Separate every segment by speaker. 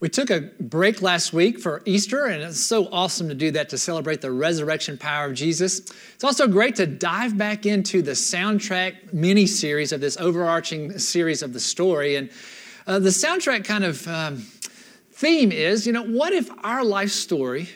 Speaker 1: We took a break last week for Easter, and it's so awesome to do that to celebrate the resurrection power of Jesus. It's also great to dive back into the soundtrack mini series of this overarching series of the story. And uh, the soundtrack kind of um, theme is you know, what if our life story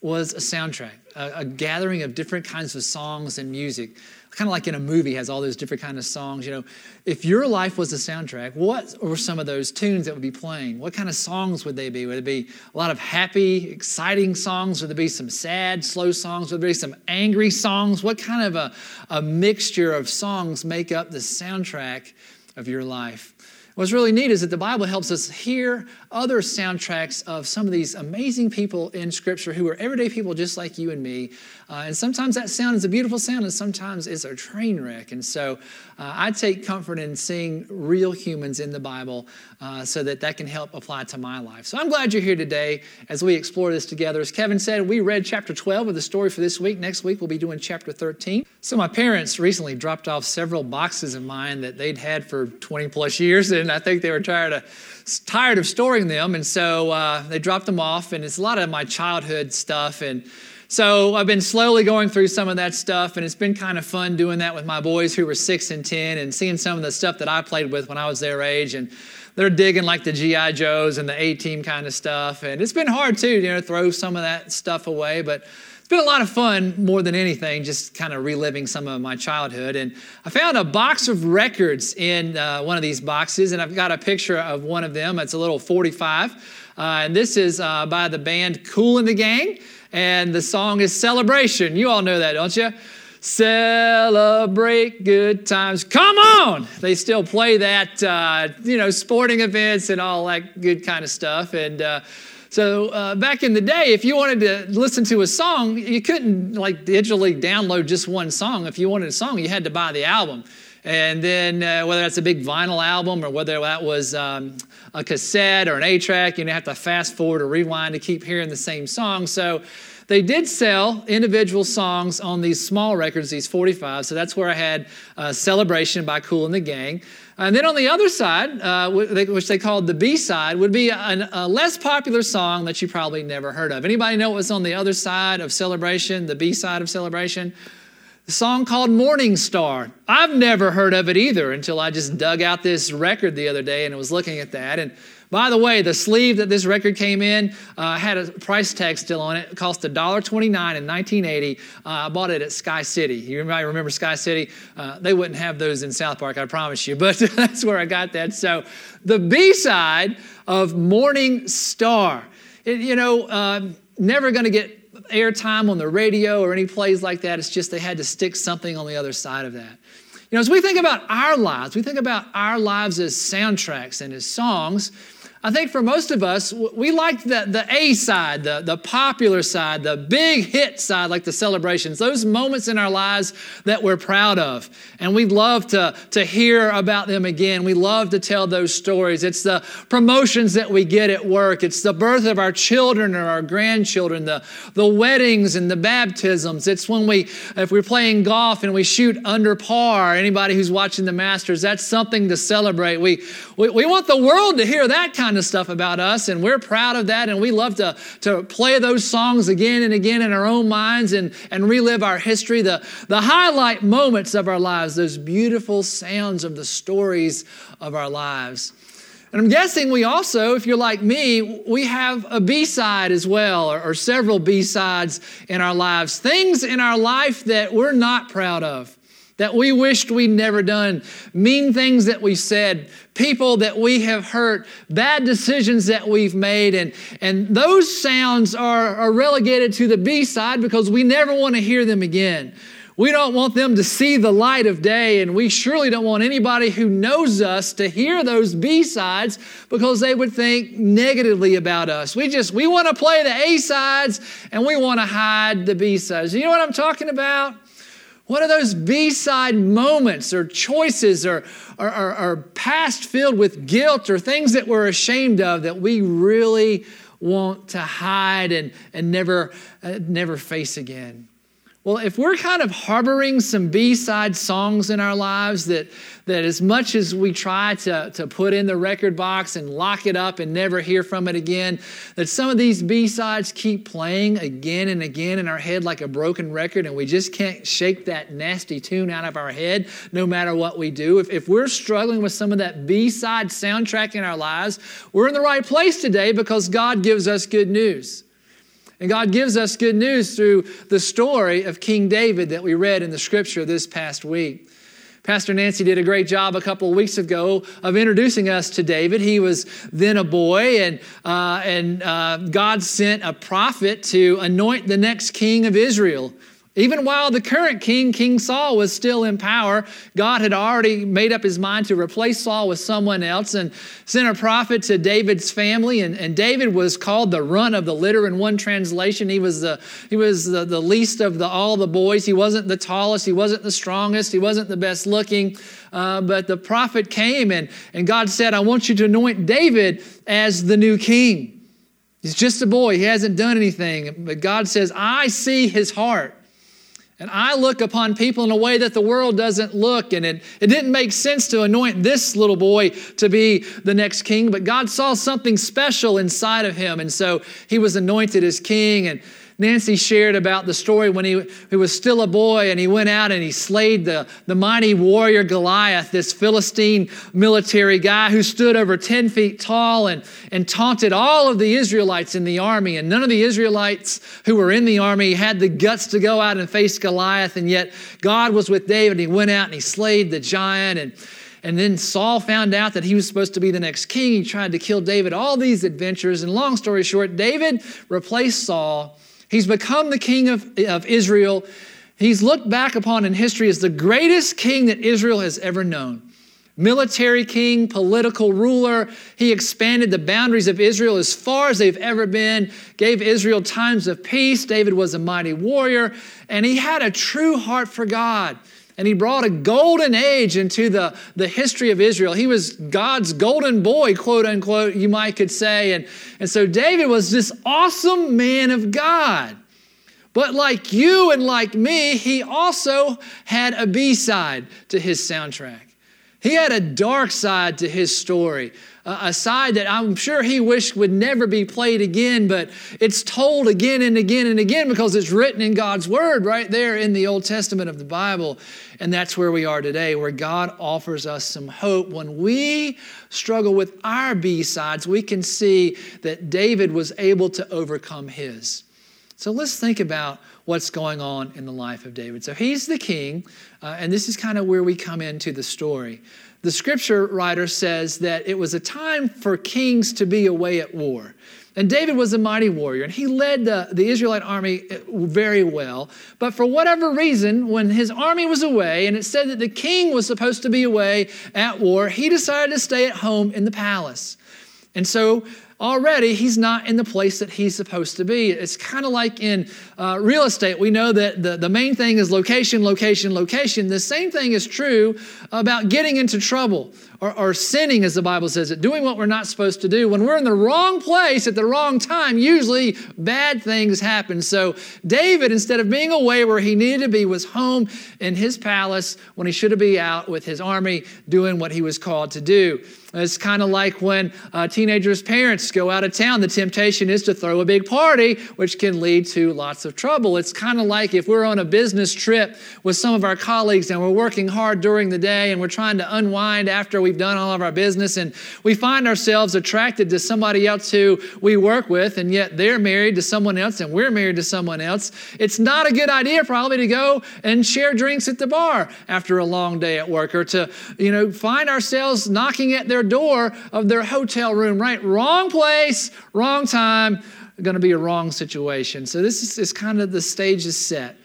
Speaker 1: was a soundtrack, a, a gathering of different kinds of songs and music? Kind of like in a movie has all those different kind of songs you know. If your life was a soundtrack what were some of those tunes that would be playing? What kind of songs would they be? Would it be a lot of happy exciting songs? Would there be some sad slow songs? Would there be some angry songs? What kind of a, a mixture of songs make up the soundtrack of your life? What's really neat is that the Bible helps us hear other soundtracks of some of these amazing people in Scripture who are everyday people just like you and me. Uh, and sometimes that sound is a beautiful sound, and sometimes it's a train wreck. And so uh, I take comfort in seeing real humans in the Bible uh, so that that can help apply to my life. So I'm glad you're here today as we explore this together. As Kevin said, we read chapter 12 of the story for this week. Next week, we'll be doing chapter 13. So my parents recently dropped off several boxes of mine that they'd had for 20 plus years, and I think they were tired of, tired of storing them. And so uh, they dropped them off, and it's a lot of my childhood stuff. And so I've been slowly going through some of that stuff, and it's been kind of fun doing that with my boys who were six and 10 and seeing some of the stuff that I played with when I was their age. And they're digging like the G.I. Joes and the A team kind of stuff. And it's been hard too, you know, throw some of that stuff away. But it's been a lot of fun more than anything, just kind of reliving some of my childhood. And I found a box of records in uh, one of these boxes, and I've got a picture of one of them. It's a little 45. Uh, and this is uh, by the band Kool and the Gang and the song is Celebration. You all know that, don't you? Celebrate good times. Come on! They still play that, uh, you know, sporting events and all that good kind of stuff. And uh, so uh, back in the day, if you wanted to listen to a song, you couldn't like digitally download just one song. If you wanted a song, you had to buy the album. And then uh, whether that's a big vinyl album or whether that was um, a cassette or an 8-track, you have to fast forward or rewind to keep hearing the same song. So they did sell individual songs on these small records, these 45. So that's where I had uh, Celebration by Kool and the Gang. And then on the other side, uh, which they called the B side, would be a, a, less popular song that you probably never heard of. Anybody know what's on the other side of Celebration, the B side of Celebration? A song called Morning Star. I've never heard of it either until I just dug out this record the other day and was looking at that. And by the way, the sleeve that this record came in uh, had a price tag still on it. It cost $1.29 in 1980. Uh, I bought it at Sky City. You might remember Sky City. Uh, they wouldn't have those in South Park, I promise you, but that's where I got that. So the B side of Morning Star. It, you know, um, never going to get airtime on the radio or any plays like that. It's just they had to stick something on the other side of that. You know, as we think about our lives, we think about our lives as soundtracks and as songs. I think for most of us, we like the, the A side, the, the popular side, the big hit side, like the celebrations, those moments in our lives that we're proud of. And we love to, to hear about them again. We love to tell those stories. It's the promotions that we get at work, it's the birth of our children or our grandchildren, the, the weddings and the baptisms. It's when we, if we're playing golf and we shoot under par, anybody who's watching the Masters, that's something to celebrate. We, we, we want the world to hear that kind of stuff about us, and we're proud of that, and we love to, to play those songs again and again in our own minds and, and relive our history, the, the highlight moments of our lives, those beautiful sounds of the stories of our lives. And I'm guessing we also, if you're like me, we have a B side as well, or, or several B sides in our lives. Things in our life that we're not proud of that we wished we'd never done, mean things that we said, people that we have hurt, bad decisions that we've made. And, and those sounds are, are relegated to the B side because we never want to hear them again. We don't want them to see the light of day, and we surely don't want anybody who knows us to hear those B sides because they would think negatively about us. We just we want to play the A sides and we want to hide the B sides. You know what I'm talking about? What are those B side moments or choices or, or, or, or past filled with guilt or things that we're ashamed of that we really want to hide and, and never, uh, never face again? Well, if we're kind of harboring some B side songs in our lives that, that as much as we try to, to put in the record box and lock it up and never hear from it again, that some of these B sides keep playing again and again in our head like a broken record, and we just can't shake that nasty tune out of our head no matter what we do. If, if we're struggling with some of that B side soundtrack in our lives, we're in the right place today because God gives us good news. And God gives us good news through the story of King David that we read in the scripture this past week. Pastor Nancy did a great job a couple of weeks ago of introducing us to David. He was then a boy, and, uh, and uh, God sent a prophet to anoint the next king of Israel. Even while the current king, King Saul, was still in power, God had already made up his mind to replace Saul with someone else and sent a prophet to David's family. And, and David was called the run of the litter in one translation. He was, the, he was the, the least of the, all the boys. He wasn't the tallest, he wasn't the strongest, he wasn't the best looking. Uh, but the prophet came and, and God said, I want you to anoint David as the new king. He's just a boy, he hasn't done anything. But God says, I see his heart. And I look upon people in a way that the world doesn't look. And it, it didn't make sense to anoint this little boy to be the next king, but God saw something special inside of him. And so he was anointed as king. And Nancy shared about the story when he, he was still a boy and he went out and he slayed the, the mighty warrior Goliath, this Philistine military guy who stood over 10 feet tall and, and taunted all of the Israelites in the army. And none of the Israelites who were in the army had the guts to go out and face Goliath. And yet God was with David. He went out and he slayed the giant. And and then Saul found out that he was supposed to be the next king. He tried to kill David, all these adventures. And long story short, David replaced Saul He's become the king of, of Israel. He's looked back upon in history as the greatest king that Israel has ever known. Military king, political ruler. He expanded the boundaries of Israel as far as they've ever been, gave Israel times of peace. David was a mighty warrior, and he had a true heart for God and he brought a golden age into the, the history of Israel. He was God's golden boy, quote unquote, you might could say. And, and so David was this awesome man of God. But like you and like me, he also had a B side to his soundtrack. He had a dark side to his story, a side that I'm sure he wished would never be played again, but it's told again and again and again because it's written in God's Word right there in the Old Testament of the Bible. And that's where we are today, where God offers us some hope. When we struggle with our B sides, we can see that David was able to overcome his. So let's think about what's going on in the life of David. So he's the king, uh, and this is kind of where we come into the story. The scripture writer says that it was a time for kings to be away at war. And David was a mighty warrior, and he led the, the Israelite army uh, very well. But for whatever reason, when his army was away, and it said that the king was supposed to be away at war, he decided to stay at home in the palace. And so already he's not in the place that he's supposed to be. It's kind of like in uh, real estate. We know that the, the main thing is location, location, location. The same thing is true about getting into trouble or, sinning, as the Bible says it, doing what we're not supposed to do. When we're in the wrong place at the wrong time, usually bad things happen. So David, instead of being away where he needed to be, was home in his palace when he should have been out with his army doing what he was called to do. It's kind of like when uh, teenagers' parents go out of town. The temptation is to throw a big party, which can lead to lots of trouble. It's kind of like if we're on a business trip with some of our colleagues and we're working hard during the day and we're trying to unwind after we've done all of our business and we find ourselves attracted to somebody else who we work with and yet they're married to someone else and we're married to someone else. It's not a good idea probably to go and share drinks at the bar after a long day at work or to, you know, find ourselves knocking at their door of their hotel room, right? Wrong place, wrong time, going to be a wrong situation. So this is, is kind of the stage is set.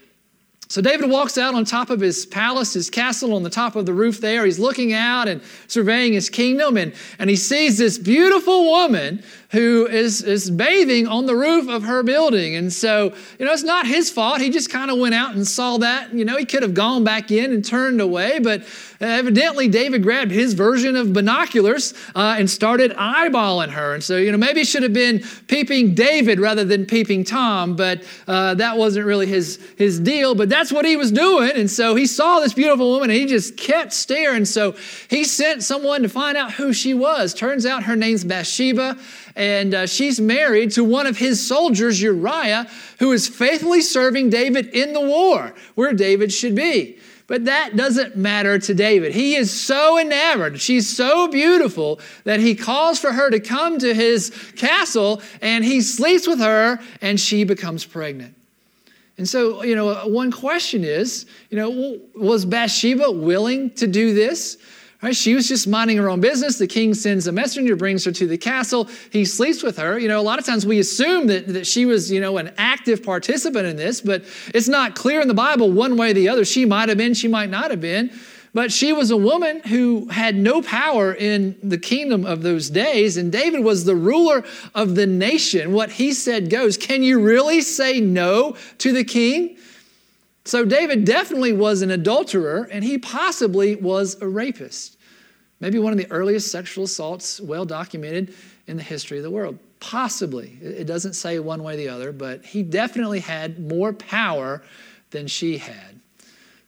Speaker 1: So David walks out on top of his palace, his castle, on the top of the roof there. He's looking out and surveying his kingdom, and, and he sees this beautiful woman who is, is bathing on the roof of her building. And so, you know, it's not his fault. He just kind of went out and saw that. You know, he could have gone back in and turned away, but evidently David grabbed his version of binoculars uh, and started eyeballing her. And so, you know, maybe it should have been peeping David rather than peeping Tom, but uh, that wasn't really his, his deal. But that's what he was doing. And so he saw this beautiful woman and he just kept staring. So he sent someone to find out who she was. Turns out her name's Bathsheba and uh, she's married to one of his soldiers, Uriah, who is faithfully serving David in the war, where David should be. But that doesn't matter to David. He is so enamored. She's so beautiful that he calls for her to come to his castle and he sleeps with her and she becomes pregnant. And so, you know, one question is, you know, was Bathsheba willing to do this? Right? She was just minding her own business. The king sends a messenger, brings her to the castle. He sleeps with her. You know, a lot of times we assume that, that she was, you know, an active participant in this, but it's not clear in the Bible one way or the other. She might have been, she might not have been. But she was a woman who had no power in the kingdom of those days, and David was the ruler of the nation. What he said goes. Can you really say no to the king? So David definitely was an adulterer, and he possibly was a rapist. Maybe one of the earliest sexual assaults well documented in the history of the world. Possibly. It doesn't say one way or the other, but he definitely had more power than she had.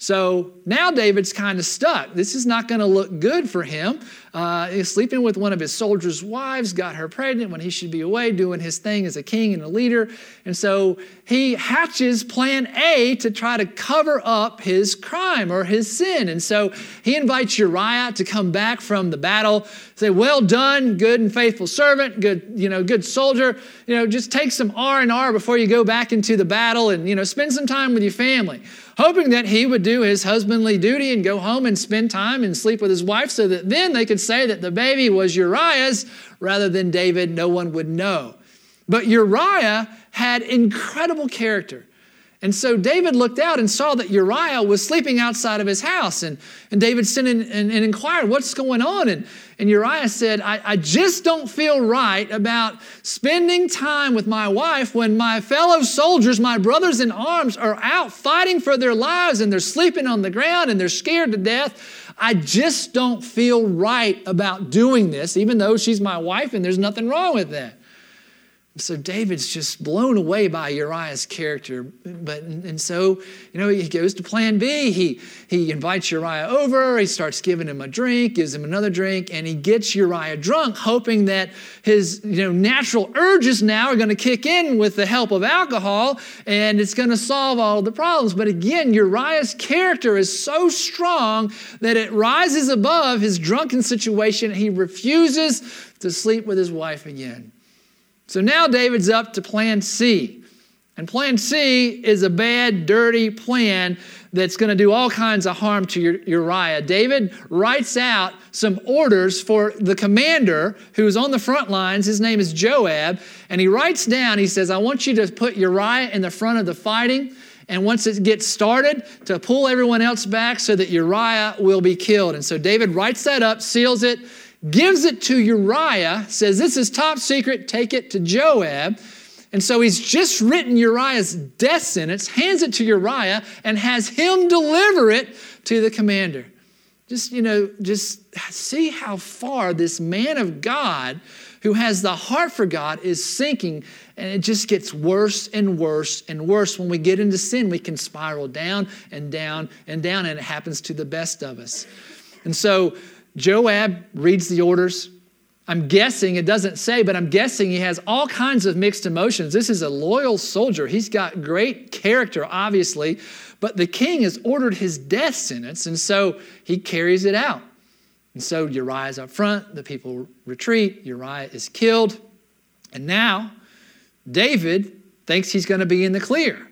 Speaker 1: So now David's kind of stuck. This is not going to look good for him. Uh, he's sleeping with one of his soldiers' wives, got her pregnant when he should be away doing his thing as a king and a leader. And so he hatches plan A to try to cover up his crime or his sin. And so he invites Uriah to come back from the battle, say, Well done, good and faithful servant, good, you know, good soldier. You know, just take some R&R before you go back into the battle and, you know, spend some time with your family hoping that he would do his husbandly duty and go home and spend time and sleep with his wife so that then they could say that the baby was Uriah's rather than David, no one would know. But Uriah had incredible character. And so David looked out and saw that Uriah was sleeping outside of his house. And, and David sent in and, and inquired, What's going on? And, and Uriah said, I, I just don't feel right about spending time with my wife when my fellow soldiers, my brothers in arms, are out fighting for their lives and they're sleeping on the ground and they're scared to death. I just don't feel right about doing this, even though she's my wife and there's nothing wrong with that. So David's just blown away by Uriah's character. But and so, you know, he goes to plan B. He he invites Uriah over, he starts giving him a drink, gives him another drink, and he gets Uriah drunk, hoping that his you know natural urges now are going to kick in with the help of alcohol and it's going to solve all the problems. But again, Uriah's character is so strong that it rises above his drunken situation. He refuses to sleep with his wife again. So now David's up to plan C. And plan C is a bad, dirty plan that's going to do all kinds of harm to Uriah. David writes out some orders for the commander who's on the front lines. His name is Joab. And he writes down, he says, I want you to put Uriah in the front of the fighting. And once it gets started, to pull everyone else back so that Uriah will be killed. And so David writes that up, seals it, gives it to Uriah, says, This is top secret, take it to Joab. And so he's just written Uriah's death sentence, hands it to Uriah, and has him deliver it to the commander. Just, you know, just see how far this man of God who has the heart for God is sinking. And it just gets worse and worse and worse. When we get into sin, we can spiral down and down and down, and it happens to the best of us. And so Joab reads the orders. I'm guessing, it doesn't say, but I'm guessing he has all kinds of mixed emotions. This is a loyal soldier. He's got great character, obviously, but the king has ordered his death sentence, and so he carries it out. And so Uriah is up front, the people retreat, Uriah is killed, and now David thinks he's going to be in the clear.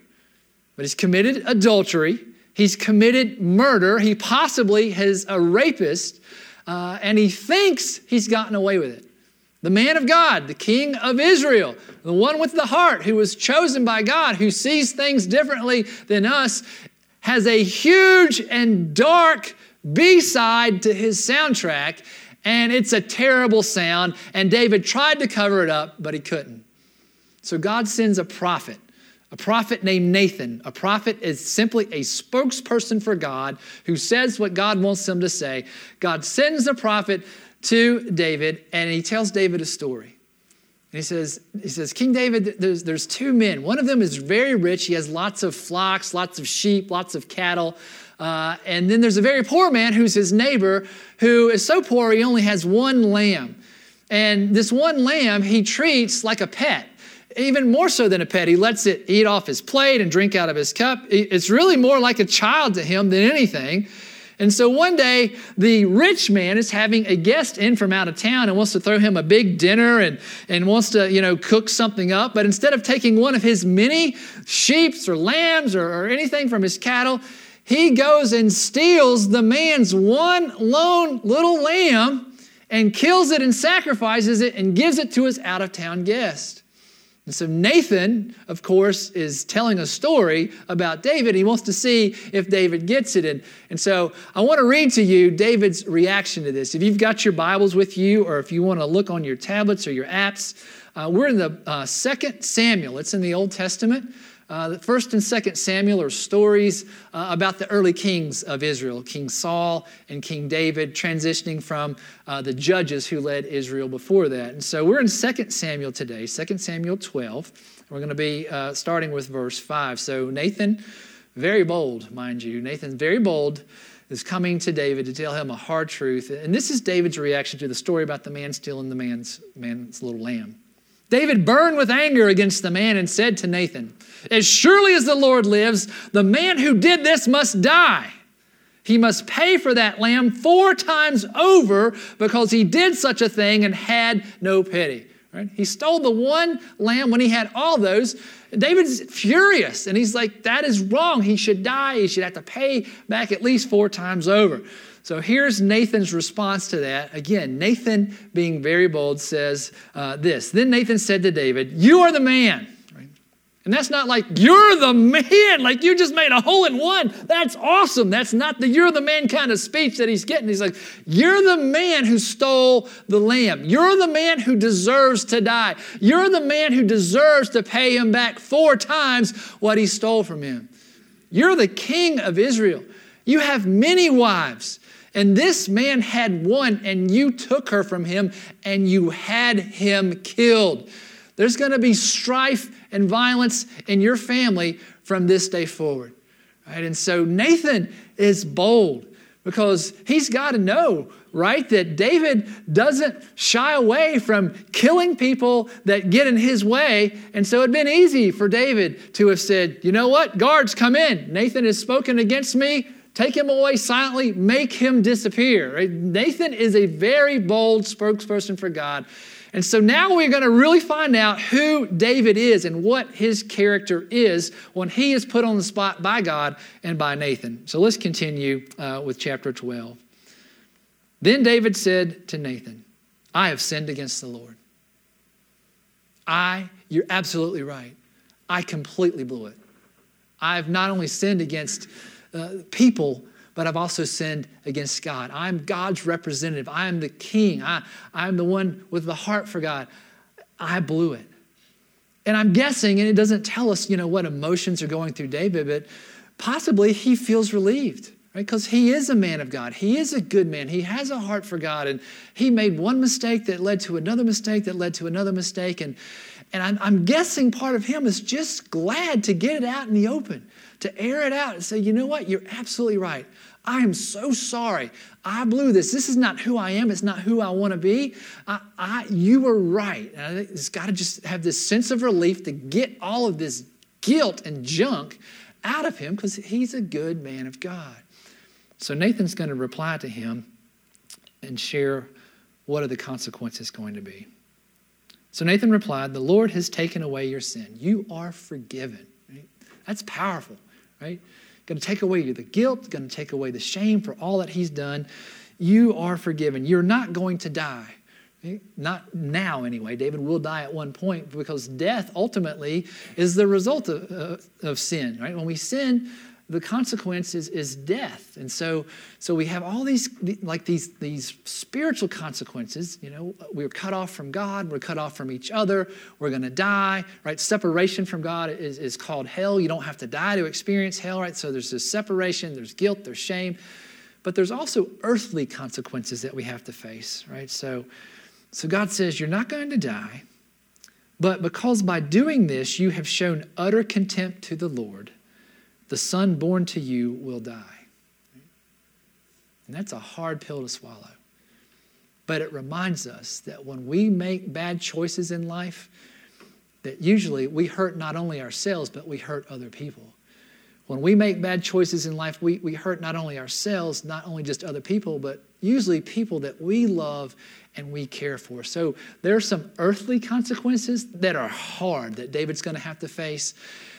Speaker 1: But he's committed adultery, he's committed murder, he possibly is a rapist, uh, and he thinks he's gotten away with it. The man of God, the king of Israel, the one with the heart who was chosen by God, who sees things differently than us, has a huge and dark B side to his soundtrack. And it's a terrible sound, and David tried to cover it up, but he couldn't. So God sends a prophet, a prophet named Nathan. A prophet is simply a spokesperson for God who says what God wants him to say. God sends a prophet to David, and he tells David a story. And he says, he says, King David, there's, there's two men. One of them is very rich. He has lots of flocks, lots of sheep, lots of cattle. Uh, and then there's a very poor man who's his neighbor who is so poor he only has one lamb. And this one lamb he treats like a pet, even more so than a pet. He lets it eat off his plate and drink out of his cup. It's really more like a child to him than anything. And so one day, the rich man is having a guest in from out of town and wants to throw him a big dinner and, and wants to, you know, cook something up. But instead of taking one of his many sheep or lambs or, or anything from his cattle, he goes and steals the man's one lone little lamb and kills it and sacrifices it and gives it to his out of town guest. And so Nathan, of course, is telling a story about David. He wants to see if David gets it. And, and so I want to read to you David's reaction to this. If you've got your Bibles with you, or if you want to look on your tablets or your apps, uh, we're in the uh, Second Samuel. It's in the Old Testament. Uh, the first and second Samuel are stories uh, about the early kings of Israel, King Saul and King David, transitioning from uh, the judges who led Israel before that. And so we're in 2 Samuel today, 2 Samuel 12. We're going to be uh, starting with verse 5. So Nathan, very bold, mind you, Nathan, very bold, is coming to David to tell him a hard truth. And this is David's reaction to the story about the man stealing the man's, man's little lamb. David burned with anger against the man and said to Nathan, As surely as the Lord lives, the man who did this must die. He must pay for that lamb four times over because he did such a thing and had no pity. Right? He stole the one lamb when he had all those. David's furious and he's like, That is wrong. He should die. He should have to pay back at least four times over. So here's Nathan's response to that. Again, Nathan, being very bold, says uh, this Then Nathan said to David, You are the man. And that's not like, you're the man, like you just made a hole in one. That's awesome. That's not the you're the man kind of speech that he's getting. He's like, you're the man who stole the lamb. You're the man who deserves to die. You're the man who deserves to pay him back four times what he stole from him. You're the king of Israel. You have many wives. And this man had one, and you took her from him, and you had him killed. There's going to be strife and violence in your family from this day forward. Right? And so Nathan is bold because he's got to know, right, that David doesn't shy away from killing people that get in his way. And so it'd been easy for David to have said, you know what, guards, come in. Nathan has spoken against me. Take him away silently, make him disappear. Right? Nathan is a very bold spokesperson for God. And so now we're going to really find out who David is and what his character is when he is put on the spot by God and by Nathan. So let's continue uh, with chapter 12. Then David said to Nathan, I have sinned against the Lord. I, you're absolutely right. I completely blew it. I've not only sinned against uh, people, but I've also sinned against God. I'm God's representative. I am the king. I, I'm the one with the heart for God. I blew it. And I'm guessing, and it doesn't tell us, you know, what emotions are going through David, but possibly he feels relieved, right? Because he is a man of God. He is a good man. He has a heart for God. And he made one mistake that led to another mistake that led to another mistake. And, and I'm, I'm guessing part of him is just glad to get it out in the open to air it out and say, you know what, you're absolutely right. I am so sorry. I blew this. This is not who I am. It's not who I want to be. I, I, you were right. And I think it's got to just have this sense of relief to get all of this guilt and junk out of him because he's a good man of God. So Nathan's going to reply to him and share what are the consequences going to be. So Nathan replied, The Lord has taken away your sin. You are forgiven. Right? That's powerful right? Going to take away the guilt, going to take away the shame for all that he's done. You are forgiven. You're not going to die. Not now, anyway. David will die at one point because death ultimately is the result of, uh, of sin, right? When we sin, the consequence is, is death. And so, so we have all these, like these, these spiritual consequences. You know, we're cut off from God, we're cut off from each other, we're going to die, right? Separation from God is, is called hell. You don't have to die to experience hell, right? So there's this separation, there's guilt, there's shame, but there's also earthly consequences that we have to face, right? So, so God says, You're not going to die, but because by doing this you have shown utter contempt to the Lord the son born to you will die. And that's a hard pill to swallow. But it reminds us that when we make bad choices in life, that usually we hurt not only ourselves, but we hurt other people. When we make bad choices in life, we, we hurt not only ourselves, not only just other people, but usually people that we love and we care for. So there are some earthly consequences that are hard that David's going to have to face.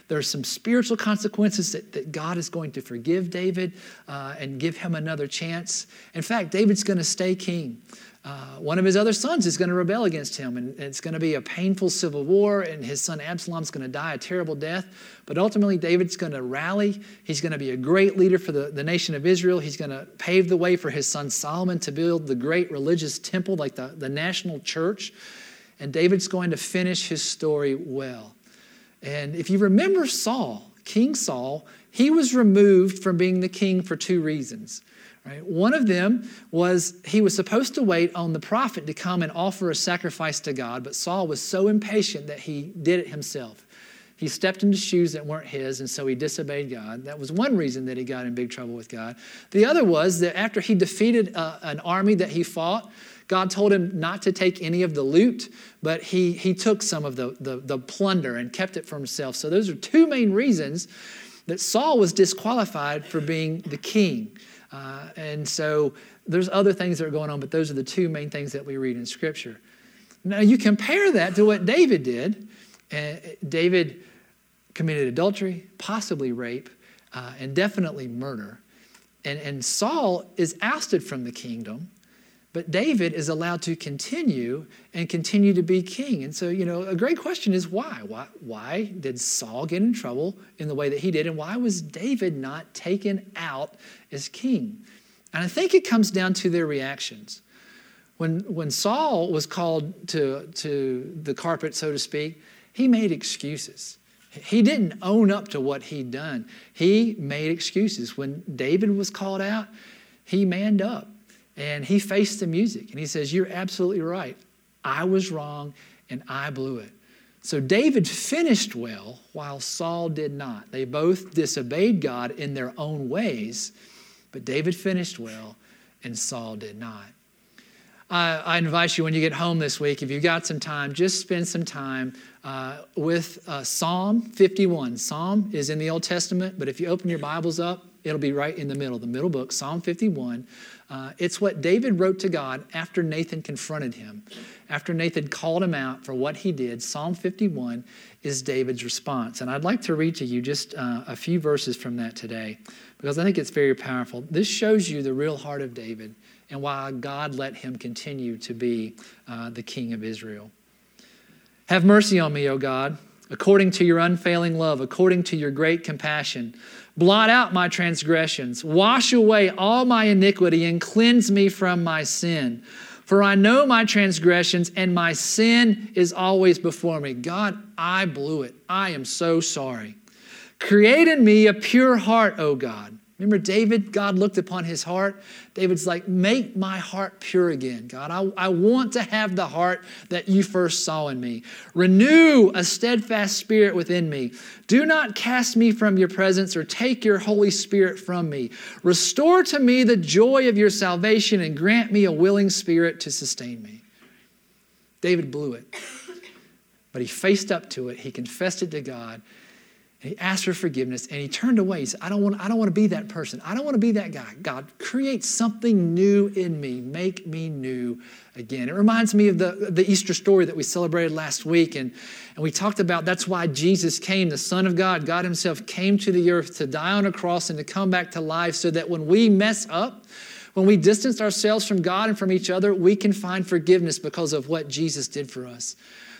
Speaker 1: There are some spiritual consequences that, that God is going to forgive David uh, and give him another chance. In fact, David's going to stay king. Uh, one of his other sons is going to rebel against him, and it's going to be a painful civil war, and his son Absalom's going to die a terrible death. But ultimately, David's going to rally. He's going to be a great leader for the, the nation of Israel. He's going to pave the way for his son Solomon to build the great religious temple, like the, the national church. And David's going to finish his story well. And if you remember Saul, King Saul, he was removed from being the king for two reasons. Right? One of them was he was supposed to wait on the prophet to come and offer a sacrifice to God, but Saul was so impatient that he did it himself. He stepped into shoes that weren't his, and so he disobeyed God. That was one reason that he got in big trouble with God. The other was that after he defeated uh, an army that he fought, God told him not to take any of the loot, but he, he took some of the, the, the plunder and kept it for himself. So, those are two main reasons that Saul was disqualified for being the king. Uh, and so, there's other things that are going on, but those are the two main things that we read in Scripture. Now, you compare that to what David did. Uh, David committed adultery, possibly rape, uh, and definitely murder. And, and Saul is ousted from the kingdom. But David is allowed to continue and continue to be king. And so, you know, a great question is why? Why, why did Saul get in trouble in the way that he did? And why was David not taken out as king? And I think it comes down to their reactions. When, when Saul was called to, to the carpet, so to speak, he made excuses. He didn't own up to what he'd done. He made excuses. When David was called out, he manned up. And he faced the music and he says, You're absolutely right. I was wrong and I blew it. So David finished well while Saul did not. They both disobeyed God in their own ways, but David finished well and Saul did not. I, I invite you when you get home this week, if you've got some time, just spend some time uh, with uh, Psalm 51. Psalm is in the Old Testament, but if you open your Bibles up, it'll be right in the middle, the middle book, Psalm 51. Uh, it's what David wrote to God after Nathan confronted him. After Nathan called him out for what he did, Psalm 51 is David's response. And I'd like to read to you just uh, a few verses from that today because I think it's very powerful. This shows you the real heart of David and why God let him continue to be uh, the king of Israel. Have mercy on me, O God, according to your unfailing love, according to your great compassion. Blot out my transgressions, wash away all my iniquity, and cleanse me from my sin. For I know my transgressions, and my sin is always before me. God, I blew it. I am so sorry. Create in me a pure heart, O God Remember David? God looked upon his heart. David's like, Make my heart pure again, God. I, I want to have the heart that you first saw in me. Renew a steadfast spirit within me. Do not cast me from your presence or take your Holy Spirit from me. Restore to me the joy of your salvation and grant me a willing spirit to sustain me. David blew it, but he faced up to it. He confessed it to God he asked for forgiveness and he turned away. He said, I don't, want, I don't want to be that person. I don't want to be that guy. God, create something new in me. Make me new again. It reminds me of the, the Easter story that we celebrated last week. And, and we talked about that's why Jesus came, the Son of God. God Himself came to the earth to die on a cross and to come back to life so that when we mess up, when we distance ourselves from God and from each other, we can find forgiveness because of what Jesus did for us.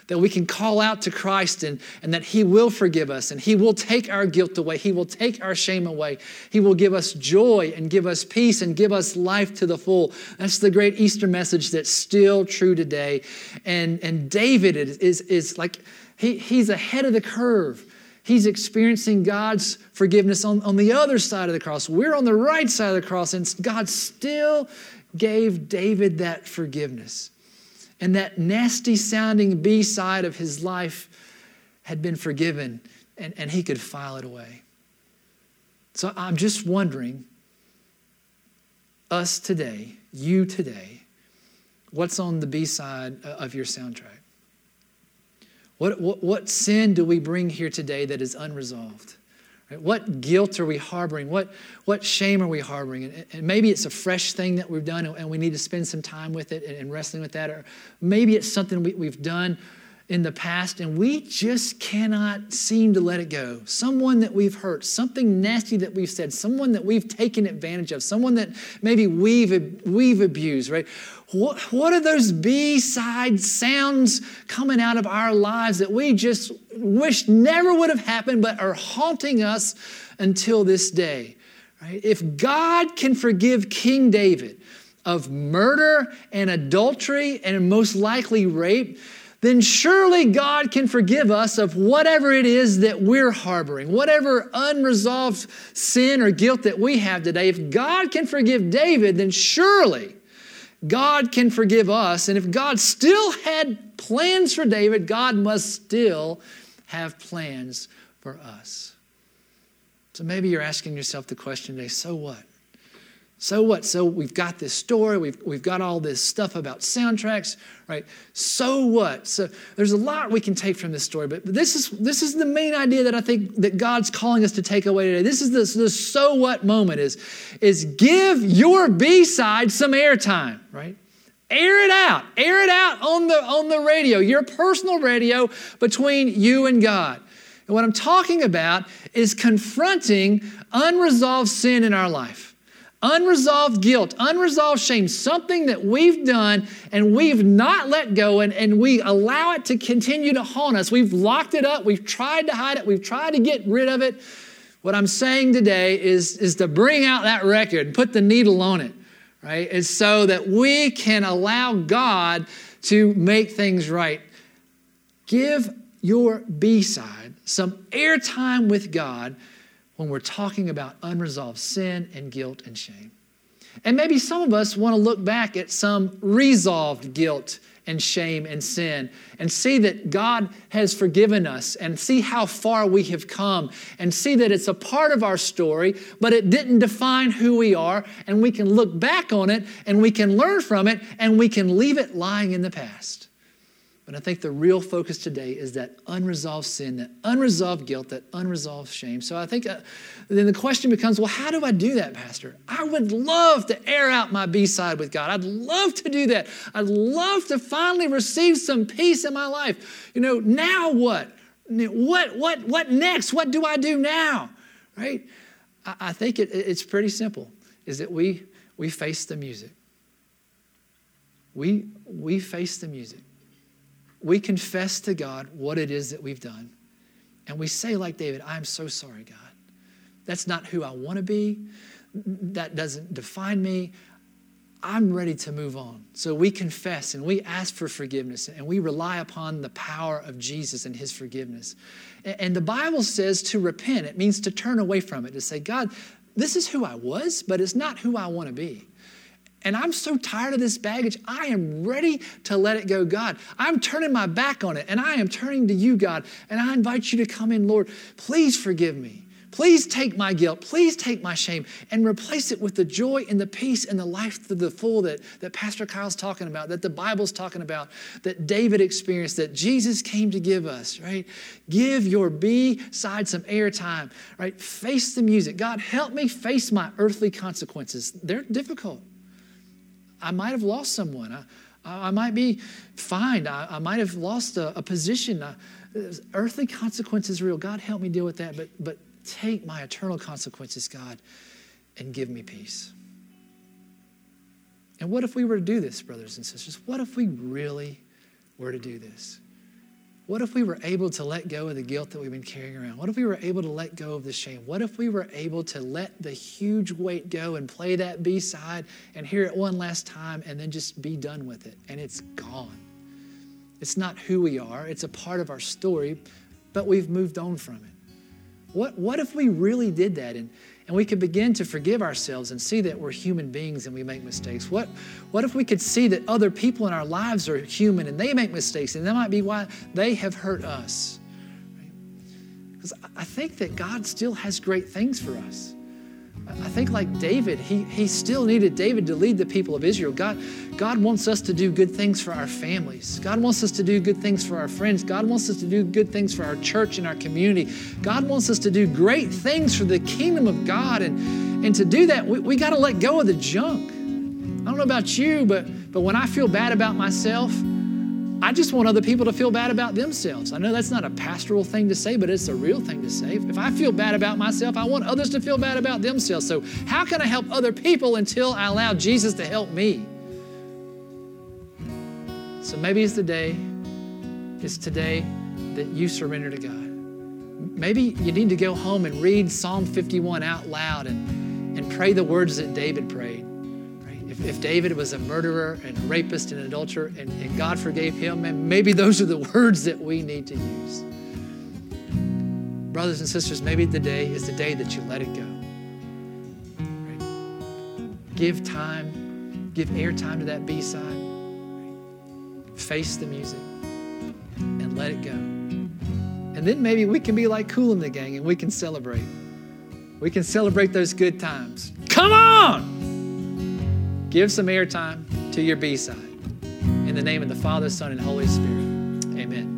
Speaker 1: That we can call out to Christ and, and that He will forgive us and He will take our guilt away. He will take our shame away. He will give us joy and give us peace and give us life to the full. That's the great Easter message that's still true today. And, and David is, is, is like, he, he's ahead of the curve. He's experiencing God's forgiveness on, on the other side of the cross. We're on the right side of the cross, and God still gave David that forgiveness. And that nasty sounding B side of his life had been forgiven, and, and he could file it away. So I'm just wondering, us today, you today, what's on the B side uh, of your soundtrack? What, what, what sin do we bring here today that is unresolved? Right? What guilt are we harboring? What, what shame are we harboring? And, and, maybe it's a fresh thing that we've done and we need to spend some time with it and, and wrestling with that. Or maybe it's something we, we've done in the past and we just cannot seem to let it go. Someone that we've hurt, something nasty that we've said, someone that we've taken advantage of, someone that maybe we've, we've abused, right? What, what are those B side sounds coming out of our lives that we just wish never would have happened but are haunting us until this day? Right? If God can forgive King David of murder and adultery and most likely rape, then surely God can forgive us of whatever it is that we're harboring, whatever unresolved sin or guilt that we have today. If God can forgive David, then surely God can forgive us. And if God still had plans for David, God must still have plans for us. So maybe you're asking yourself the question today so what? So what? So we've got this story, we've, we've got all this stuff about soundtracks, right? So what? So there's a lot we can take from this story, but this is this is the main idea that I think that God's calling us to take away today. This is the, the so what moment is, is give your B-side some airtime, right? Air it out. Air it out on the on the radio, your personal radio between you and God. And what I'm talking about is confronting unresolved sin in our life unresolved guilt, unresolved shame, something that we've done and we've not let go and, and we allow it to continue to haunt us. We've locked it up, we've tried to hide it, we've tried to get rid of it. What I'm saying today is, is to bring out that record put the needle on it, right? Is so that we can allow God to make things right. Give your B side some airtime with God when we're talking about unresolved sin and guilt and shame. And maybe some of us want to look back at some resolved guilt and shame and sin and see that God has forgiven us and see how far we have come and see that it's a part of our story, but it didn't define who we are. And we can look back on it and we can learn from it and we can leave it lying in the past. But I think the real focus today is that unresolved sin, that unresolved guilt, that unresolved shame. So I think uh, then the question becomes well, how do I do that, Pastor? I would love to air out my B side with God. I'd love to do that. I'd love to finally receive some peace in my life. You know, now what? What, what, what next? What do I do now? Right? I, I think it, it's pretty simple is that we, we face the music. We, we face the music we confess to God what it is that we've done. And we say, like David, I'm so sorry, God. That's not who I want to be. That doesn't define me. I'm ready to move on. So we confess and we ask for forgiveness and we rely upon the power of Jesus and his forgiveness. And the Bible says to repent, it means to turn away from it, to say, God, this is who I was, but it's not who I want to be. And I'm so tired of this baggage. I am ready to let it go, God. I'm turning my back on it and I am turning to you, God. And I invite you to come in, Lord. Please forgive me. Please take my guilt. Please take my shame and replace it with the joy and the peace and the life to the full that, that Pastor Kyle's talking about, that the Bible's talking about, that David experienced, that Jesus came to give us, right? Give your B side some airtime, right? Face the music. God, help me face my earthly consequences. They're difficult. I might have lost someone. I, I might be fined. I, I might have lost a, a position. I, earthly consequences are real. God, help me deal with that. But, but take my eternal consequences, God, and give me peace. And what if we were to do this, brothers and sisters? What if we really were to do this? What if we were able to let go of the guilt that we've been carrying around? What if we were able to let go of the shame? What if we were able to let the huge weight go and play that B side and hear it one last time and then just be done with it? And it's gone. It's not who we are, it's a part of our story, but we've moved on from it. What, what if we really did that and, and we could begin to forgive ourselves and see that we're human beings and we make mistakes? What, what if we could see that other people in our lives are human and they make mistakes and that might be why they have hurt us? Because I think that God still has great things for us. I think like David, he, he still needed David to lead the people of Israel. God, God wants us to do good things for our families. God wants us to do good things for our friends. God wants us to do good things for our church and our community. God wants us to do great things for the kingdom of God. And, and to do that, we, we got to let go of the junk. I don't know about you, but, but when I feel bad about myself, I just want other people to feel bad about themselves. I know that's not a pastoral thing to say, but it's a real thing to say. If I feel bad about myself, I want others to feel bad about themselves. So, how can I help other people until I allow Jesus to help me? So, maybe it's the day, it's today that you surrender to God. Maybe you need to go home and read Psalm 51 out loud and, and pray the words that David prayed. If, if David was a murderer and a rapist and an adulterer and, and God forgave him, and maybe those are the words that we need to use. Brothers and sisters, maybe the day is the day that you let it go. Give time, give airtime to that B side. Face the music and let it go. And then maybe we can be like Kool and the Gang and we can celebrate. We can celebrate those good times. Come on! Give some airtime to your B side. In the name of the Father, Son, and Holy Spirit, amen.